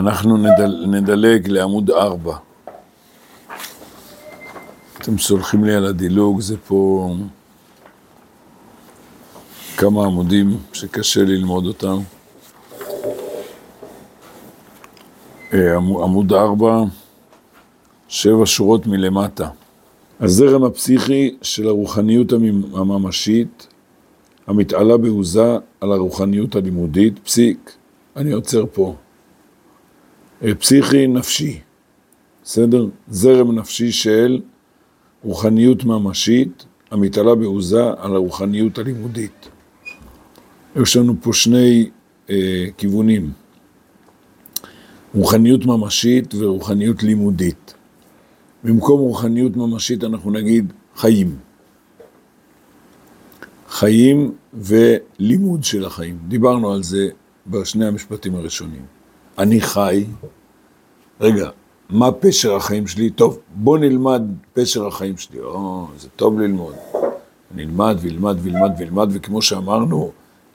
אנחנו נדל, נדלג לעמוד 4. אתם סולחים לי על הדילוג, זה פה כמה עמודים שקשה ללמוד אותם. אה, עמוד 4, שבע שורות מלמטה. הזרם הפסיכי של הרוחניות הממשית, המתעלה בעוזה על הרוחניות הלימודית, פסיק, אני עוצר פה. פסיכי נפשי, בסדר? זרם נפשי של רוחניות ממשית, המתעלה בעוזה על הרוחניות הלימודית. יש לנו פה שני אה, כיוונים, רוחניות ממשית ורוחניות לימודית. במקום רוחניות ממשית אנחנו נגיד חיים. חיים ולימוד של החיים. דיברנו על זה בשני המשפטים הראשונים. אני חי, רגע, מה פשר החיים שלי? טוב, בוא נלמד פשר החיים שלי. או, זה טוב ללמוד. נלמד וילמד וילמד וילמד, וכמו שאמרנו,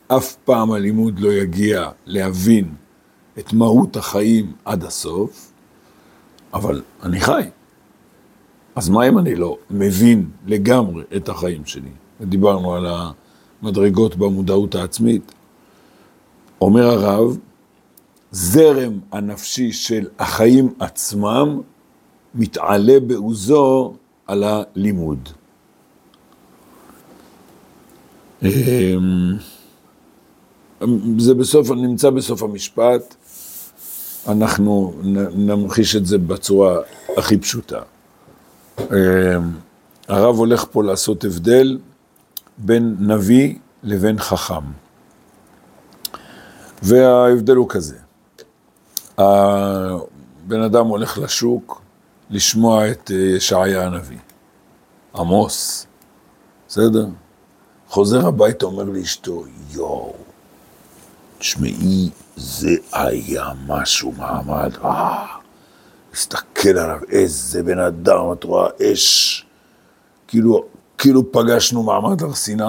אף פעם הלימוד לא יגיע להבין את מהות החיים עד הסוף, אבל אני חי. אז מה אם אני לא מבין לגמרי את החיים שלי? דיברנו על המדרגות במודעות העצמית. אומר הרב, זרם הנפשי של החיים עצמם מתעלה בעוזו על הלימוד. אמ, זה בסוף, נמצא בסוף המשפט, אנחנו נמחיש את זה בצורה הכי פשוטה. אמ, הרב הולך פה לעשות הבדל בין נביא לבין חכם. וההבדל הוא כזה, הבן אדם הולך לשוק לשמוע את אה, ישעיה הנביא, עמוס, בסדר? חוזר הביתה, אומר לאשתו, יואו, תשמעי, זה היה משהו, מעמד, אה, הסתכל עליו, איזה בן אדם, את רואה, אש, כאילו, כאילו פגשנו מעמד הר סיני,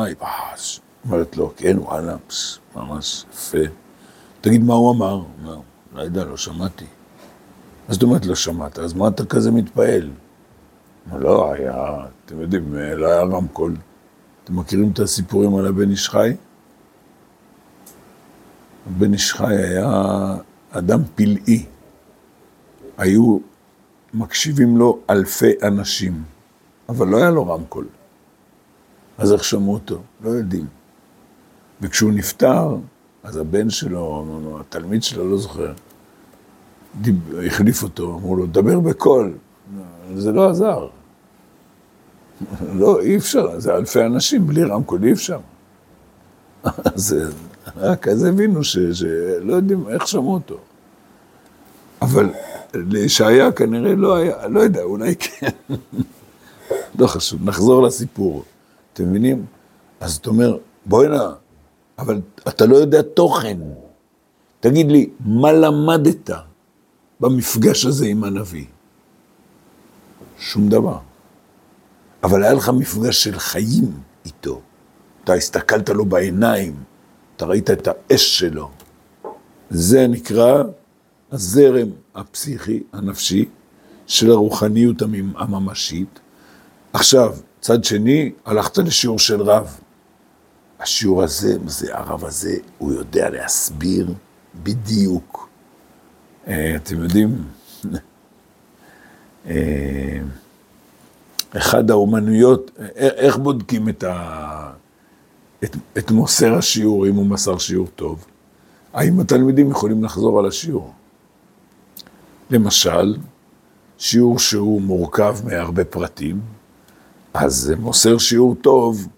אומרת לו, כן, וואלה, ממש יפה. תגיד מה הוא אמר. לא, לא יודע, לא שמעתי. מה זאת אומרת לא שמעת? אז מה אתה כזה מתפעל? לא, היה, אתם יודעים, לא היה רמקול. אתם מכירים את הסיפורים על הבן איש חי? הבן איש חי היה אדם פלאי. היו מקשיבים לו אלפי אנשים, אבל לא היה לו רמקול. אז איך שמעו אותו? לא יודעים. וכשהוא נפטר, אז הבן שלו, התלמיד שלו, לא זוכר, החליף אותו, אמרו לו, דבר בקול. זה לא עזר. לא, אי אפשר, זה אלפי אנשים, בלי רמקול אי אפשר. אז רק אז הבינו שלא יודעים איך שמעו אותו. אבל לישעיה כנראה לא היה, לא יודע, אולי כן. לא חשוב, נחזור לסיפור. אתם מבינים? אז אתה אומר, בואי נא, אבל אתה לא יודע תוכן. תגיד לי, מה למדת במפגש הזה עם הנביא? שום דבר. אבל היה לך מפגש של חיים איתו. אתה הסתכלת לו בעיניים, אתה ראית את האש שלו. זה נקרא הזרם הפסיכי, הנפשי, של הרוחניות הממשית. עכשיו, צד שני, הלכת לשיעור של רב. השיעור הזה, זה הרב הזה, הוא יודע להסביר בדיוק. אה, אתם יודעים, אה, אחד האומנויות, אה, איך בודקים את, ה, את, את מוסר השיעור, אם הוא מסר שיעור טוב? האם התלמידים יכולים לחזור על השיעור? למשל, שיעור שהוא מורכב מהרבה פרטים, אז מוסר שיעור טוב,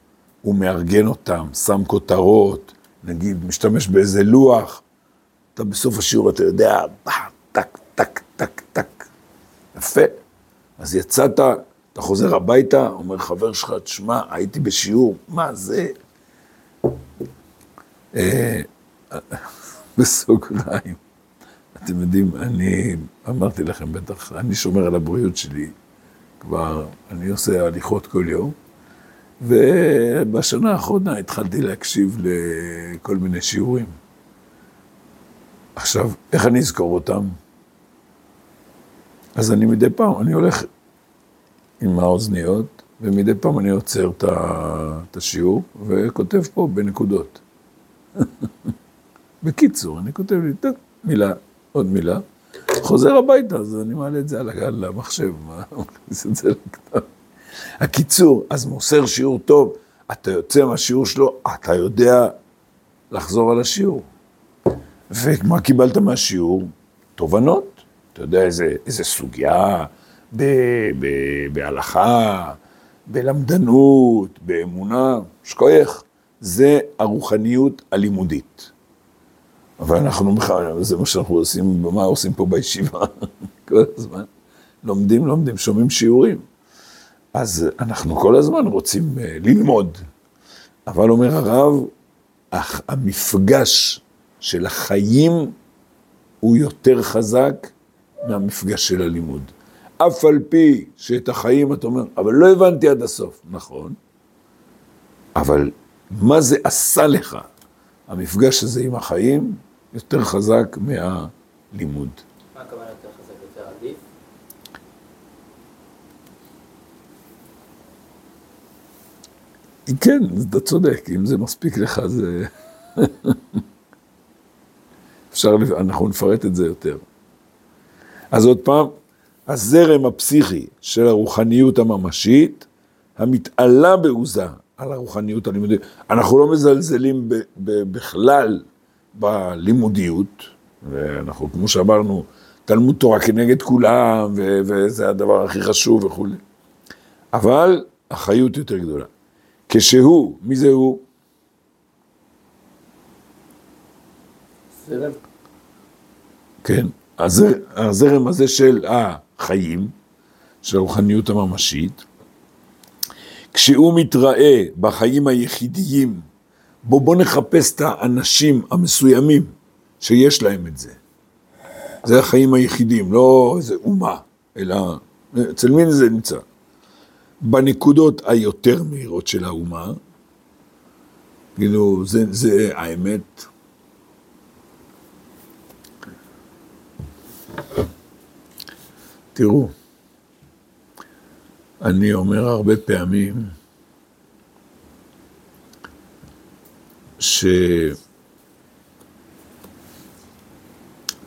הוא מארגן אותם, שם כותרות, נגיד, משתמש באיזה לוח, אתה בסוף השיעור, אתה יודע, טק, טק, טק, טק. יפה. אז יצאת, אתה חוזר הביתה, אומר חבר שלך, תשמע, הייתי בשיעור, מה זה? אה, בסוגריים. אתם יודעים, אני אמרתי לכם בטח, אני שומר על הבריאות שלי כבר, אני עושה הליכות כל יום, ובשנה האחרונה התחלתי להקשיב לכל מיני שיעורים. עכשיו, איך אני אזכור אותם? אז אני מדי פעם, אני הולך עם האוזניות, ומדי פעם אני עוצר את השיעור וכותב פה בנקודות. בקיצור, אני כותב לי, טוב, מילה, עוד מילה, חוזר הביתה, אז אני מעלה את זה על המחשב, מכניס את זה לכתב. הקיצור, אז מוסר שיעור טוב, אתה יוצא מהשיעור שלו, אתה יודע לחזור על השיעור. ומה קיבלת מהשיעור? תובנות. אתה יודע איזה, איזה סוגיה ב, ב, בהלכה, בלמדנות, באמונה, שכוייך. זה הרוחניות הלימודית. אבל אנחנו, זה מה שאנחנו עושים, מה עושים פה בישיבה כל הזמן. לומדים, לומדים, שומעים שיעורים. אז אנחנו כל הזמן רוצים אה, ללמוד. אבל אומר הרב, המפגש של החיים הוא יותר חזק מהמפגש של הלימוד. אף על פי שאת החיים אתה אומר, אבל לא הבנתי עד הסוף. נכון, אבל מה זה עשה לך, המפגש הזה עם החיים, יותר חזק מהלימוד. מה הכוונה יותר חזק, יותר עדיף? כן, אתה צודק, אם זה מספיק לך, זה... אפשר, אנחנו נפרט את זה יותר. אז עוד פעם, הזרם הפסיכי של הרוחניות הממשית, המתעלה בעוזה על הרוחניות הלימודית. אנחנו לא מזלזלים ב, ב, בכלל בלימודיות, ואנחנו, כמו שאמרנו, תלמוד תורה כנגד כולם, ו, וזה הדבר הכי חשוב וכולי. אבל החיות יותר גדולה. כשהוא, מי זה הוא? זרם. כן, הזר, הזרם הזה של החיים, של הרוחניות הממשית, כשהוא מתראה בחיים היחידיים, בוא, בוא נחפש את האנשים המסוימים שיש להם את זה. זה החיים היחידים, לא איזה אומה, אלא אצל מי זה נמצא? בנקודות היותר מהירות של האומה, כאילו, זה, זה האמת. תראו, אני אומר הרבה פעמים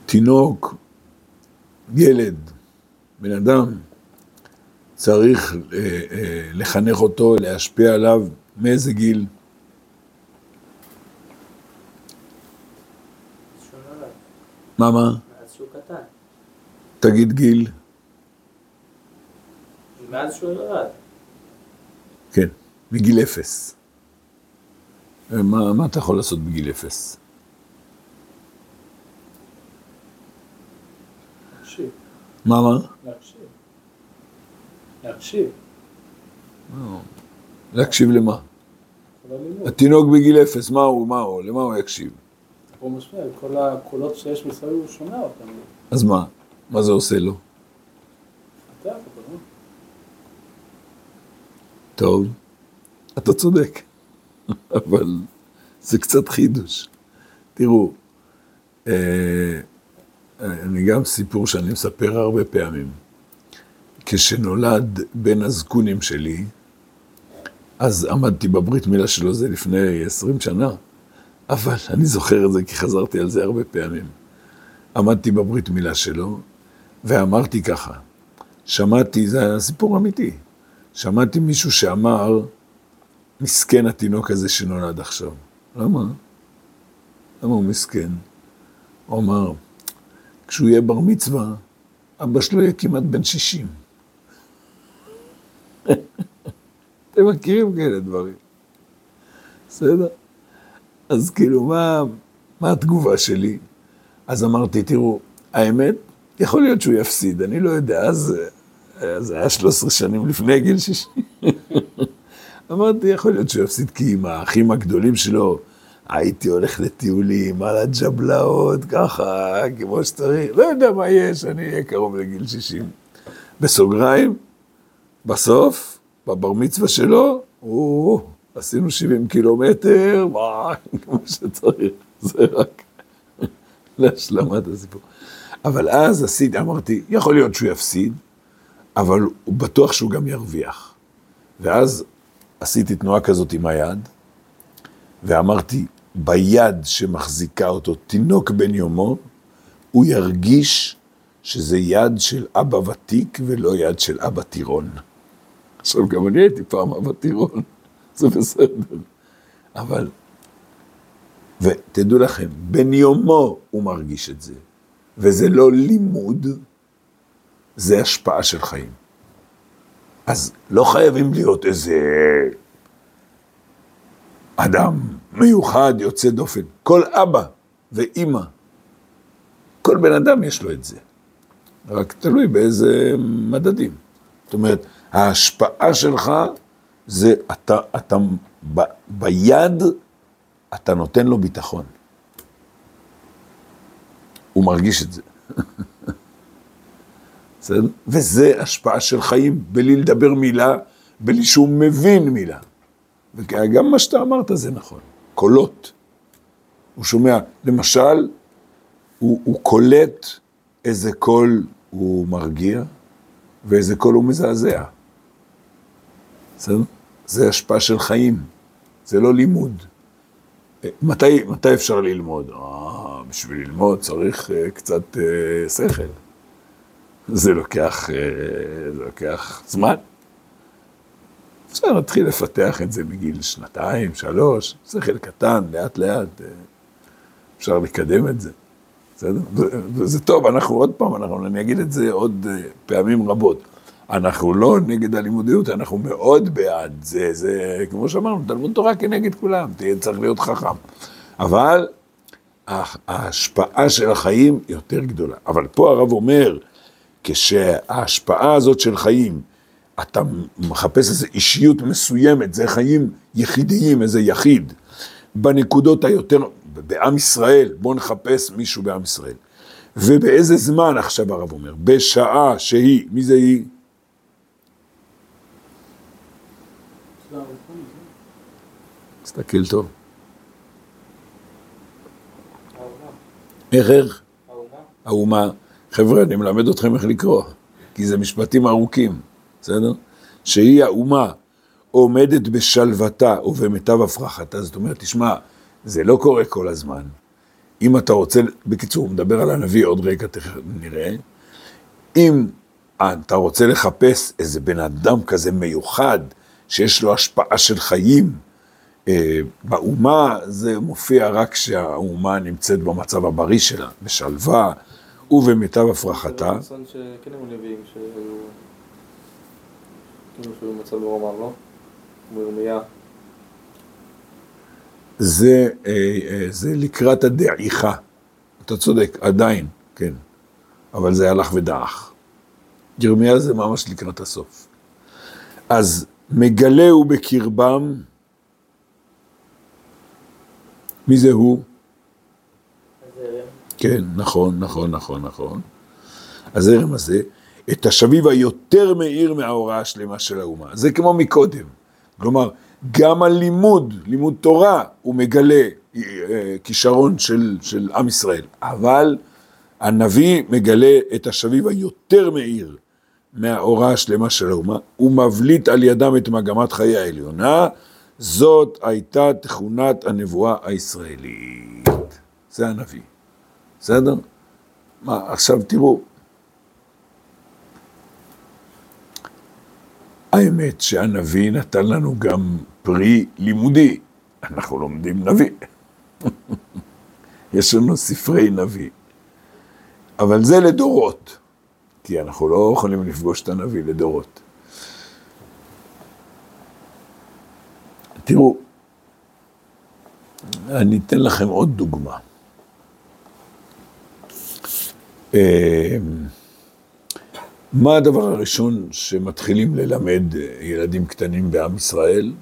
שתינוק, ילד, בן אדם, צריך אה, אה, לחנך אותו, להשפיע עליו, מאיזה גיל? מה, מה? תגיד גיל. מאז שהוא נולד. כן, מגיל אפס. מה, מה אתה יכול לעשות בגיל אפס? להקשיב. מה, מה? להקשיב. להקשיב. להקשיב למה? התינוק בגיל אפס, מה הוא, מה הוא, למה הוא יקשיב? הוא משמיע, כל הקולות שיש מסביב הוא שומע אותם. אז מה? מה זה עושה לו? טוב, אתה צודק, אבל זה קצת חידוש. תראו, אה, אני גם סיפור שאני מספר הרבה פעמים. כשנולד בן הזקונים שלי, אז עמדתי בברית מילה שלו, זה לפני עשרים שנה, אבל אני זוכר את זה כי חזרתי על זה הרבה פעמים. עמדתי בברית מילה שלו, ואמרתי ככה, שמעתי, זה היה סיפור אמיתי, שמעתי מישהו שאמר, מסכן התינוק הזה שנולד עכשיו. למה? למה הוא מסכן? הוא אמר, כשהוא יהיה בר מצווה, אבא שלו יהיה כמעט בן 60. אתם מכירים כאלה דברים. בסדר? אז כאילו, מה, מה התגובה שלי? אז אמרתי, תראו, האמת, יכול להיות שהוא יפסיד, אני לא יודע, אז זה היה 13 שנים לפני גיל 60. אמרתי, יכול להיות שהוא יפסיד, כי עם האחים הגדולים שלו, הייתי הולך לטיולים על הג'בלאות, ככה, כמו שצריך, לא יודע מה יש, אני אהיה קרוב לגיל 60. בסוגריים, בסוף, בבר מצווה שלו, או, עשינו 70 קילומטר, מה, כמו שצריך, זה רק להשלמת הסיפור. אבל אז עשיתי, אמרתי, יכול להיות שהוא יפסיד, אבל הוא בטוח שהוא גם ירוויח. ואז עשיתי תנועה כזאת עם היד, ואמרתי, ביד שמחזיקה אותו תינוק בן יומו, הוא ירגיש שזה יד של אבא ותיק ולא יד של אבא טירון. עכשיו, גם אני הייתי פעם אבא טירון, זה בסדר. אבל, ותדעו לכם, בן יומו הוא מרגיש את זה, וזה לא לימוד, זה השפעה של חיים. אז לא חייבים להיות איזה אדם מיוחד, יוצא דופן. כל אבא ואימא, כל בן אדם יש לו את זה. רק תלוי באיזה מדדים. זאת אומרת, ההשפעה שלך זה, אתה, אתה ב, ביד, אתה נותן לו ביטחון. הוא מרגיש את זה. בסדר? וזה השפעה של חיים, בלי לדבר מילה, בלי שהוא מבין מילה. וגם מה שאתה אמרת זה נכון, קולות. הוא שומע, למשל, הוא, הוא קולט איזה קול הוא מרגיע ואיזה קול הוא מזעזע. בסדר? זה השפעה של חיים, זה לא לימוד. מתי, מתי אפשר ללמוד? אה, בשביל ללמוד צריך אה, קצת אה, שכל. זה לוקח, uh, זה לוקח זמן. אפשר להתחיל לפתח את זה מגיל שנתיים, שלוש, שכל קטן, לאט לאט, אפשר לקדם את זה. בסדר? וזה טוב, אנחנו עוד פעם, אנחנו, אני אגיד את זה עוד פעמים רבות. אנחנו לא נגד הלימודיות, אנחנו מאוד בעד. זה, זה, כמו שאמרנו, תלמוד תורה כנגד כולם, תהיה צריך להיות חכם. אבל ההשפעה של החיים יותר גדולה. אבל פה הרב אומר, כשההשפעה הזאת של חיים, אתה מחפש איזו אישיות מסוימת, זה חיים יחידיים, איזה יחיד, בנקודות היותר, בעם ישראל, בוא נחפש מישהו בעם ישראל. ובאיזה זמן, עכשיו הרב אומר, בשעה שהיא, מי זה היא? תסתכל טוב. איך איך? האומה. חבר'ה, אני מלמד אתכם איך לקרוא, כי זה משפטים ארוכים, בסדר? שהיא האומה עומדת בשלוותה ובמיטב הפרחתה, זאת אומרת, תשמע, זה לא קורה כל הזמן. אם אתה רוצה, בקיצור, הוא מדבר על הנביא עוד רגע, תכף נראה. אם אתה רוצה לחפש איזה בן אדם כזה מיוחד, שיש לו השפעה של חיים, באומה זה מופיע רק כשהאומה נמצאת במצב הבריא שלה, בשלווה ובמיטב הפרחתה. זה כאילו לא לא? זה, אה, אה, זה לקראת הדעיכה. אתה צודק, עדיין, כן. אבל זה הלך ודעך. ירמיה זה ממש לקראת הסוף. אז מגלהו בקרבם מי זה הוא? כן, נכון, נכון, נכון, נכון. הזרם הזה, את השביב היותר מאיר מההוראה השלמה של האומה. זה כמו מקודם. כלומר, גם הלימוד, לימוד תורה, הוא מגלה אה, כישרון של, של עם ישראל. אבל הנביא מגלה את השביב היותר מאיר מההוראה השלמה של האומה. הוא מבליט על ידם את מגמת חיי העליונה. זאת הייתה תכונת הנבואה הישראלית. זה הנביא. בסדר? מה, עכשיו תראו. האמת שהנביא נתן לנו גם פרי לימודי. אנחנו לומדים נביא. יש לנו ספרי נביא. אבל זה לדורות, כי אנחנו לא יכולים לפגוש את הנביא לדורות. תראו, אני אתן לכם עוד דוגמה. אה, מה הדבר הראשון שמתחילים ללמד ילדים קטנים בעם ישראל?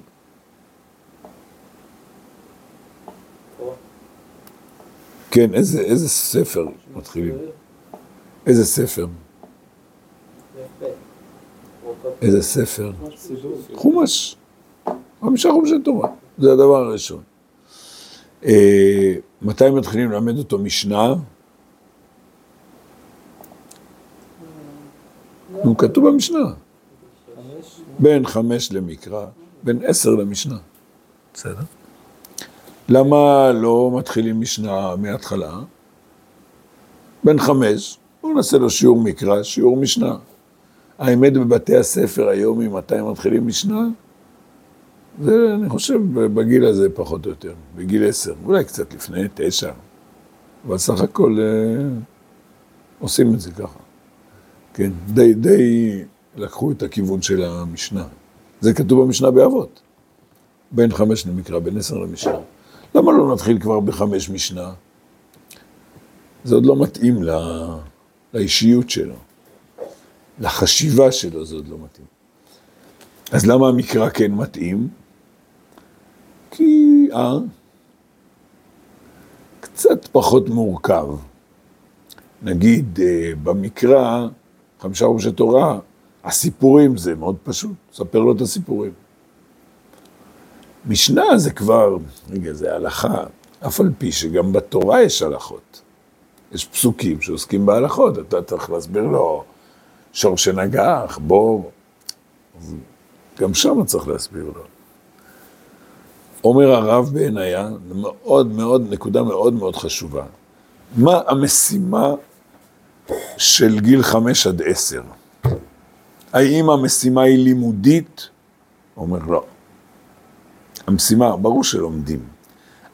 כן, איזה, איזה ספר מתחילים? איזה ספר? איזה ספר? חומש. חמישה חומשי תורה, זה הדבר הראשון. אה, מתי מתחילים ללמד אותו משנה? נו, כתוב במשנה. בין חמש למקרא, בין עשר למשנה. בסדר. למה לא מתחילים משנה מההתחלה? בין חמש, בואו נעשה לו שיעור מקרא, שיעור משנה. האמת בבתי הספר היום, ממתי מתחילים משנה? זה, אני חושב, בגיל הזה פחות או יותר, בגיל עשר, אולי קצת לפני, תשע. אבל סך הכל אה, עושים את זה ככה. כן, די, די לקחו את הכיוון של המשנה. זה כתוב במשנה באבות. בין חמש למקרא, בין עשר למשנה. למה לא נתחיל כבר בחמש משנה? זה עוד לא מתאים ל... לאישיות שלו. לחשיבה שלו זה עוד לא מתאים. אז למה המקרא כן מתאים? אה, קצת פחות מורכב. נגיד, אה, במקרא, חמישה ראשי תורה, הסיפורים זה מאוד פשוט, ספר לו את הסיפורים. משנה זה כבר, רגע, זה הלכה, אף על פי שגם בתורה יש הלכות. יש פסוקים שעוסקים בהלכות, אתה צריך להסביר לו שור שנגח, בור. גם שם צריך להסביר לו. אומר הרב בעינייה, מאוד מאוד, נקודה מאוד מאוד חשובה. מה המשימה של גיל חמש עד עשר? האם המשימה היא לימודית? אומר לא. המשימה, ברור שלומדים,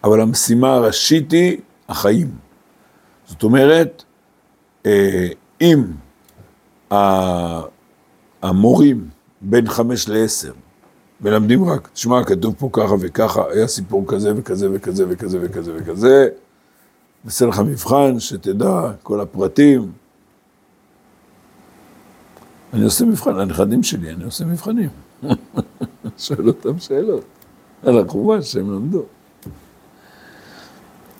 אבל המשימה הראשית היא החיים. זאת אומרת, אה, אם המורים בין חמש לעשר מלמדים רק, תשמע, כתוב פה ככה וככה, היה סיפור כזה וכזה וכזה וכזה וכזה וכזה, נעשה לך מבחן, שתדע כל הפרטים. אני עושה מבחן, הנכדים שלי, אני עושה מבחנים. שואל אותם שאלות על החומש שהם למדו.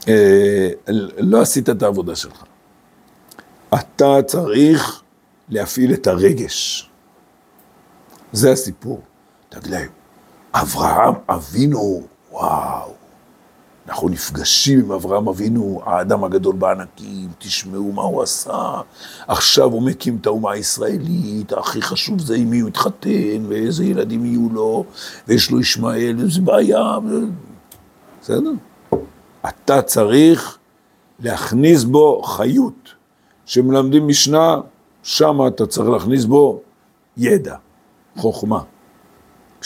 אה, לא עשית את העבודה שלך. אתה צריך להפעיל את הרגש. זה הסיפור. תגיד להם, אברהם אבינו, וואו, אנחנו נפגשים עם אברהם אבינו, האדם הגדול בענקים, תשמעו מה הוא עשה. עכשיו הוא מקים את האומה הישראלית, הכי חשוב זה עם מי הוא יתחתן, ואיזה ילדים יהיו לו, ויש לו ישמעאל, איזה בעיה. בסדר? אתה צריך להכניס בו חיות. כשמלמדים משנה, שם אתה צריך להכניס בו ידע, חוכמה.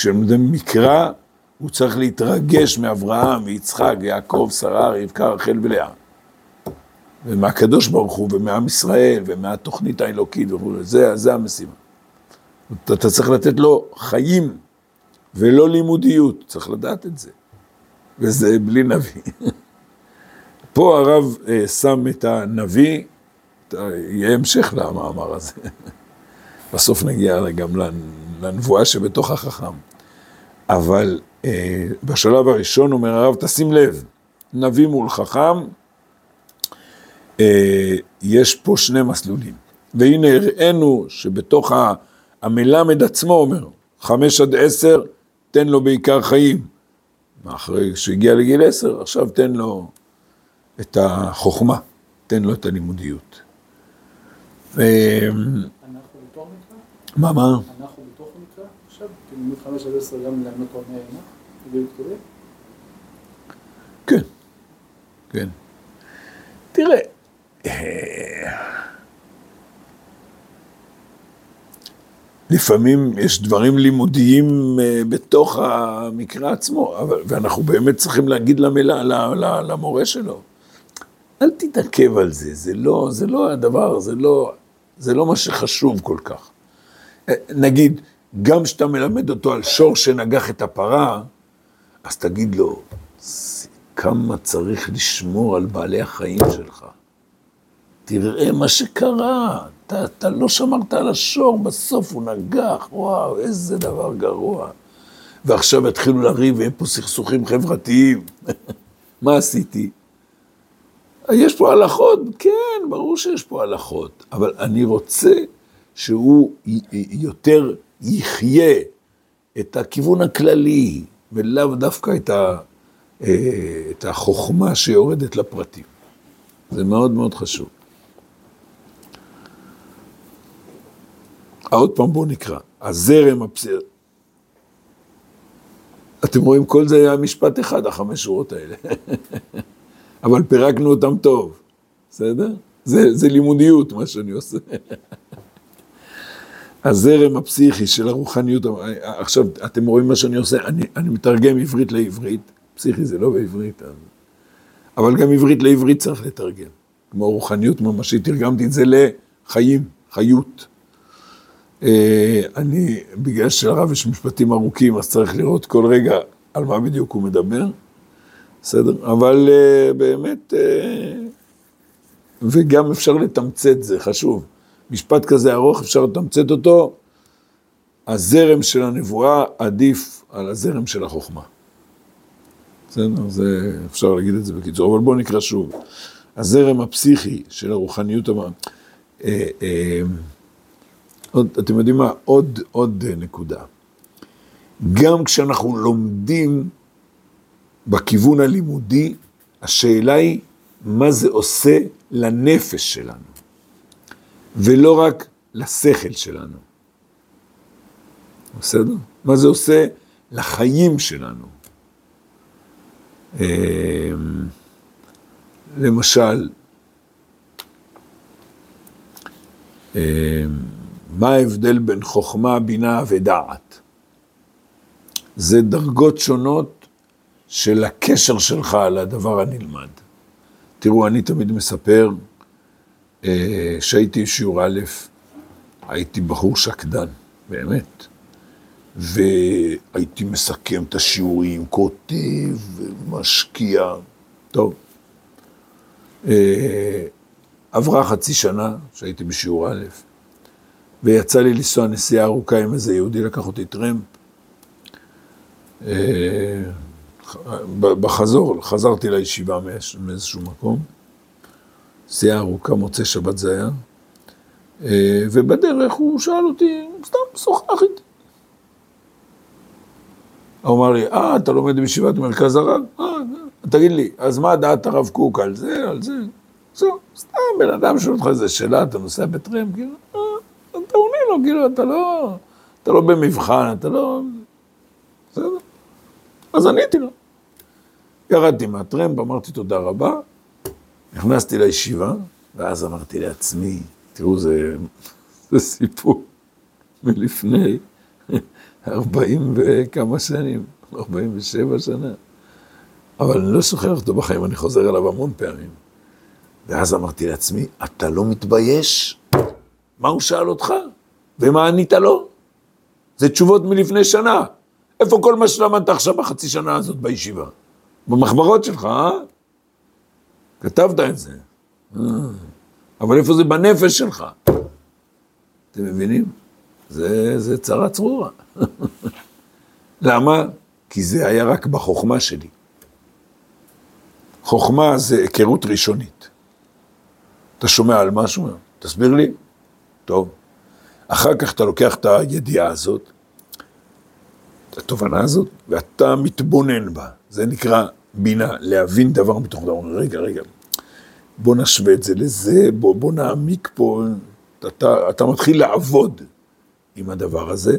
כשמלמדים מקרא, הוא צריך להתרגש מאברהם, מיצחק, יעקב, שרה, רבקה, רחל ולאה. ומהקדוש ברוך הוא, ומעם ישראל, ומהתוכנית האלוקית וכו', זה, זה המשימה. אתה צריך לתת לו חיים, ולא לימודיות, צריך לדעת את זה. וזה בלי נביא. פה הרב אה, שם את הנביא, יהיה המשך למאמר הזה. בסוף נגיע גם לנבואה שבתוך החכם. אבל אה, בשלב הראשון אומר הרב, תשים לב, נביא מול חכם, אה, יש פה שני מסלולים. והנה הראינו שבתוך המלמד עצמו אומר, חמש עד עשר, תן לו בעיקר חיים. אחרי שהגיע לגיל עשר, עכשיו תן לו את החוכמה, תן לו את הלימודיות. ו... אנחנו בתוך מקרא? מה, מה? אנחנו כן, כן. תראה, אה, לפעמים יש דברים לימודיים אה, בתוך המקרא עצמו, אבל, ואנחנו באמת צריכים להגיד למילה, למורה שלו, אל תתעכב על זה, זה לא, זה לא הדבר, זה לא, זה לא מה שחשוב כל כך. אה, נגיד, גם כשאתה מלמד אותו על שור שנגח את הפרה, אז תגיד לו, כמה צריך לשמור על בעלי החיים שלך. תראה מה שקרה, אתה, אתה לא שמרת על השור, בסוף הוא נגח, וואו, איזה דבר גרוע. ועכשיו יתחילו לריב ויהיה פה סכסוכים חברתיים. מה עשיתי? יש פה הלכות, כן, ברור שיש פה הלכות, אבל אני רוצה שהוא יותר יחיה את הכיוון הכללי, ולאו דווקא את, ה, אה, את החוכמה שיורדת לפרטים. זה מאוד מאוד חשוב. עוד פעם בואו נקרא. הזרם הפסיכי... אתם רואים, כל זה היה משפט אחד, החמש שורות האלה. אבל פירקנו אותם טוב, בסדר? זה, זה לימודיות, מה שאני עושה. הזרם הפסיכי של הרוחניות, עכשיו, אתם רואים מה שאני עושה? אני, אני מתרגם עברית לעברית, פסיכי זה לא בעברית, אז... אבל גם עברית לעברית צריך לתרגם. כמו רוחניות ממשית, תרגמתי את זה לחיים, חיות. אה, אני, בגלל שלרב יש משפטים ארוכים, אז צריך לראות כל רגע על מה בדיוק הוא מדבר, בסדר? אבל אה, באמת, אה, וגם אפשר לתמצת, זה חשוב. משפט כזה ארוך, אפשר לתמצת אותו, הזרם של הנבואה עדיף על הזרם של החוכמה. בסדר? זה, אפשר להגיד את זה בקיצור, אבל בואו נקרא שוב. הזרם הפסיכי של הרוחניות, אה, אה, עוד, אתם יודעים מה? עוד, עוד נקודה. גם כשאנחנו לומדים בכיוון הלימודי, השאלה היא מה זה עושה לנפש שלנו, ולא רק לשכל שלנו. בסדר? מה זה עושה לחיים שלנו. אה, למשל, אה, מה ההבדל בין חוכמה, בינה ודעת? זה דרגות שונות של הקשר שלך לדבר הנלמד. תראו, אני תמיד מספר אה, שהייתי שיעור א', הייתי בחור שקדן, באמת. והייתי מסכם את השיעורים, כותב, משקיע. טוב. אה, עברה חצי שנה שהייתי בשיעור א', ויצא לי לנסוע נסיעה ארוכה עם איזה יהודי, לקח אותי טרמפ. אה, בחזור, חזרתי לישיבה מאיזשהו מקום, נסיעה ארוכה, מוצאי שבת זה היה, אה, ובדרך הוא שאל אותי, סתם שוחח איתי. הוא אמר לי, אה, אתה לומד בישיבת מרכז הרב? אה, תגיד לי, אז מה דעת הרב קוק על זה, על זה? זהו, סתם בן אדם שואל אותך איזה שאלה, אתה נוסע בטרמפ, כאילו, אה, אתה עונה לו, כאילו, אתה לא, אתה לא במבחן, אתה לא... בסדר. אז עניתי לו. ירדתי מהטרמפ, אמרתי תודה רבה, נכנסתי לישיבה, ואז אמרתי לעצמי, תראו, זה, זה סיפור מלפני ארבעים וכמה שנים, ארבעים ושבע שנה. אבל אני לא שוכח אותו בחיים, אני חוזר אליו המון פעמים. ואז אמרתי לעצמי, אתה לא מתבייש? מה הוא שאל אותך? ומה ענית לו? זה תשובות מלפני שנה. איפה כל מה שלמדת עכשיו בחצי שנה הזאת בישיבה? במחברות שלך, אה? כתבת את זה. אה. אבל איפה זה בנפש שלך? אתם מבינים? זה, זה צרה צרורה. למה? כי זה היה רק בחוכמה שלי. חוכמה זה היכרות ראשונית. אתה שומע על משהו? תסביר לי. טוב. אחר כך אתה לוקח את הידיעה הזאת, את התובנה הזאת, ואתה מתבונן בה. זה נקרא בינה, להבין דבר מתוך דבר. רגע, רגע, בוא נשווה את זה לזה, בוא, בוא נעמיק פה. אתה, אתה מתחיל לעבוד עם הדבר הזה,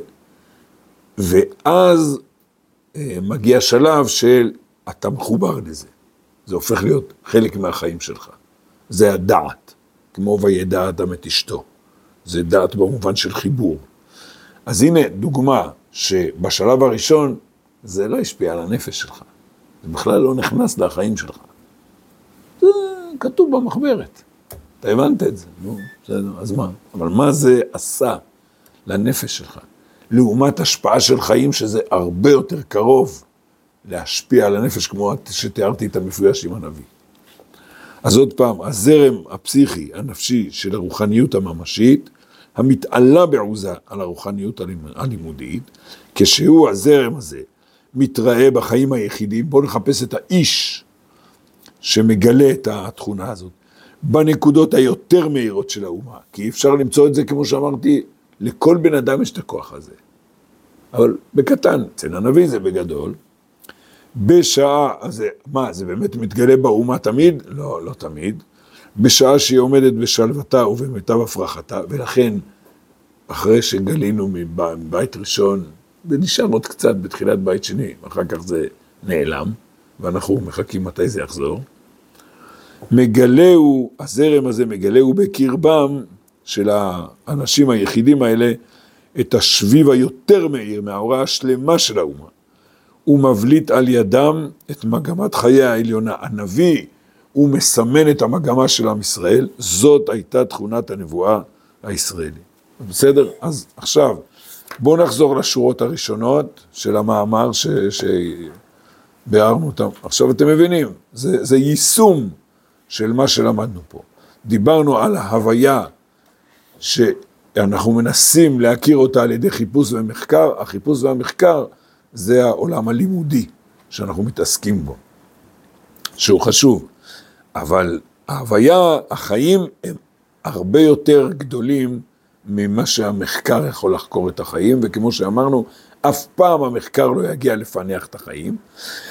ואז אה, מגיע שלב של אתה מחובר לזה. זה הופך להיות חלק מהחיים שלך. זה הדעת, כמו וידע אדם את אשתו. זה דעת במובן של חיבור. אז הנה דוגמה שבשלב הראשון זה לא השפיע על הנפש שלך. זה בכלל לא נכנס לחיים שלך. זה כתוב במחברת. אתה הבנת את זה, נו, בסדר, אז מה? אבל מה זה עשה לנפש שלך? לעומת השפעה של חיים שזה הרבה יותר קרוב להשפיע על הנפש, כמו שתיארתי את המפגש עם הנביא. אז עוד פעם, הזרם הפסיכי, הנפשי של הרוחניות הממשית, המתעלה בעוזה על הרוחניות הלימודית, כשהוא, הזרם הזה, מתראה בחיים היחידים, בואו נחפש את האיש שמגלה את התכונה הזאת, בנקודות היותר מהירות של האומה, כי אפשר למצוא את זה, כמו שאמרתי, לכל בן אדם יש את הכוח הזה. אבל בקטן, אצל הנביא זה בגדול. בשעה, אז מה, זה באמת מתגלה באומה תמיד? לא, לא תמיד. בשעה שהיא עומדת בשלוותה ובמיטב הפרחתה, ולכן אחרי שגלינו מבית, מבית ראשון, ונשאר עוד קצת בתחילת בית שני, אחר כך זה נעלם, ואנחנו מחכים מתי זה יחזור. מגלהו, הזרם הזה מגלהו בקרבם של האנשים היחידים האלה את השביב היותר מאיר מההוראה השלמה של האומה. הוא מבליט על ידם את מגמת חיי העליונה. הנביא, הוא מסמן את המגמה של עם ישראל, זאת הייתה תכונת הנבואה הישראלית. בסדר? אז עכשיו, בואו נחזור לשורות הראשונות של המאמר שביארנו אותם. עכשיו אתם מבינים, זה, זה יישום של מה שלמדנו פה. דיברנו על ההוויה שאנחנו מנסים להכיר אותה על ידי חיפוש ומחקר, החיפוש והמחקר זה העולם הלימודי שאנחנו מתעסקים בו, שהוא חשוב, אבל ההוויה, החיים הם הרבה יותר גדולים ממה שהמחקר יכול לחקור את החיים, וכמו שאמרנו, אף פעם המחקר לא יגיע לפענח את החיים.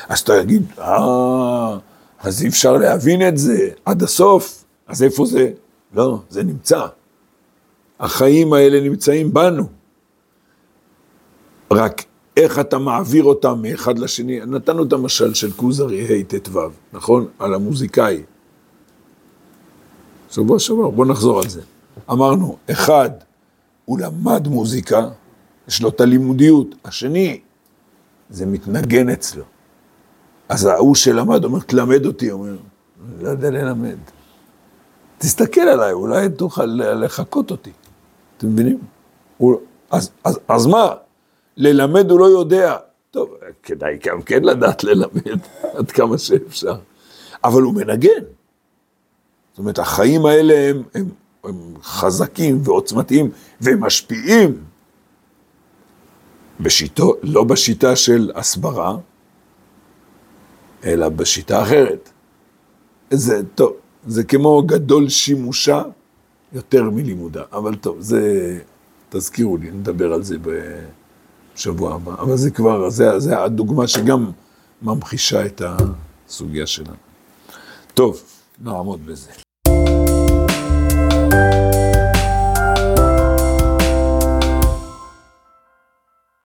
אז אתה תגיד, אה, אז אי אפשר להבין את זה עד הסוף, אז איפה זה? לא, זה נמצא. החיים האלה נמצאים בנו. רק איך אתה מעביר אותם מאחד לשני. נתנו את המשל של כוזרי ה' ט"ו, נכון? על המוזיקאי. שבוע שעבר, בוא נחזור על זה. אמרנו, אחד, הוא למד מוזיקה, יש לו את הלימודיות. השני, זה מתנגן אצלו. אז ההוא שלמד אומר, תלמד אותי, אומר, לא יודע ללמד. תסתכל עליי, אולי תוכל לחקות אותי. אתם מבינים? הוא, אז, אז, אז מה? ללמד הוא לא יודע. טוב, כדאי גם כן לדעת ללמד עד כמה שאפשר. אבל הוא מנגן. זאת אומרת, החיים האלה הם, הם, הם חזקים ועוצמתיים ומשפיעים. בשיטו, לא בשיטה של הסברה, אלא בשיטה אחרת. זה טוב, זה כמו גדול שימושה יותר מלימודה, אבל טוב, זה, תזכירו לי, נדבר על זה בשבוע הבא, אבל זה כבר, זה, זה הדוגמה שגם ממחישה את הסוגיה שלנו. טוב, נעמוד בזה.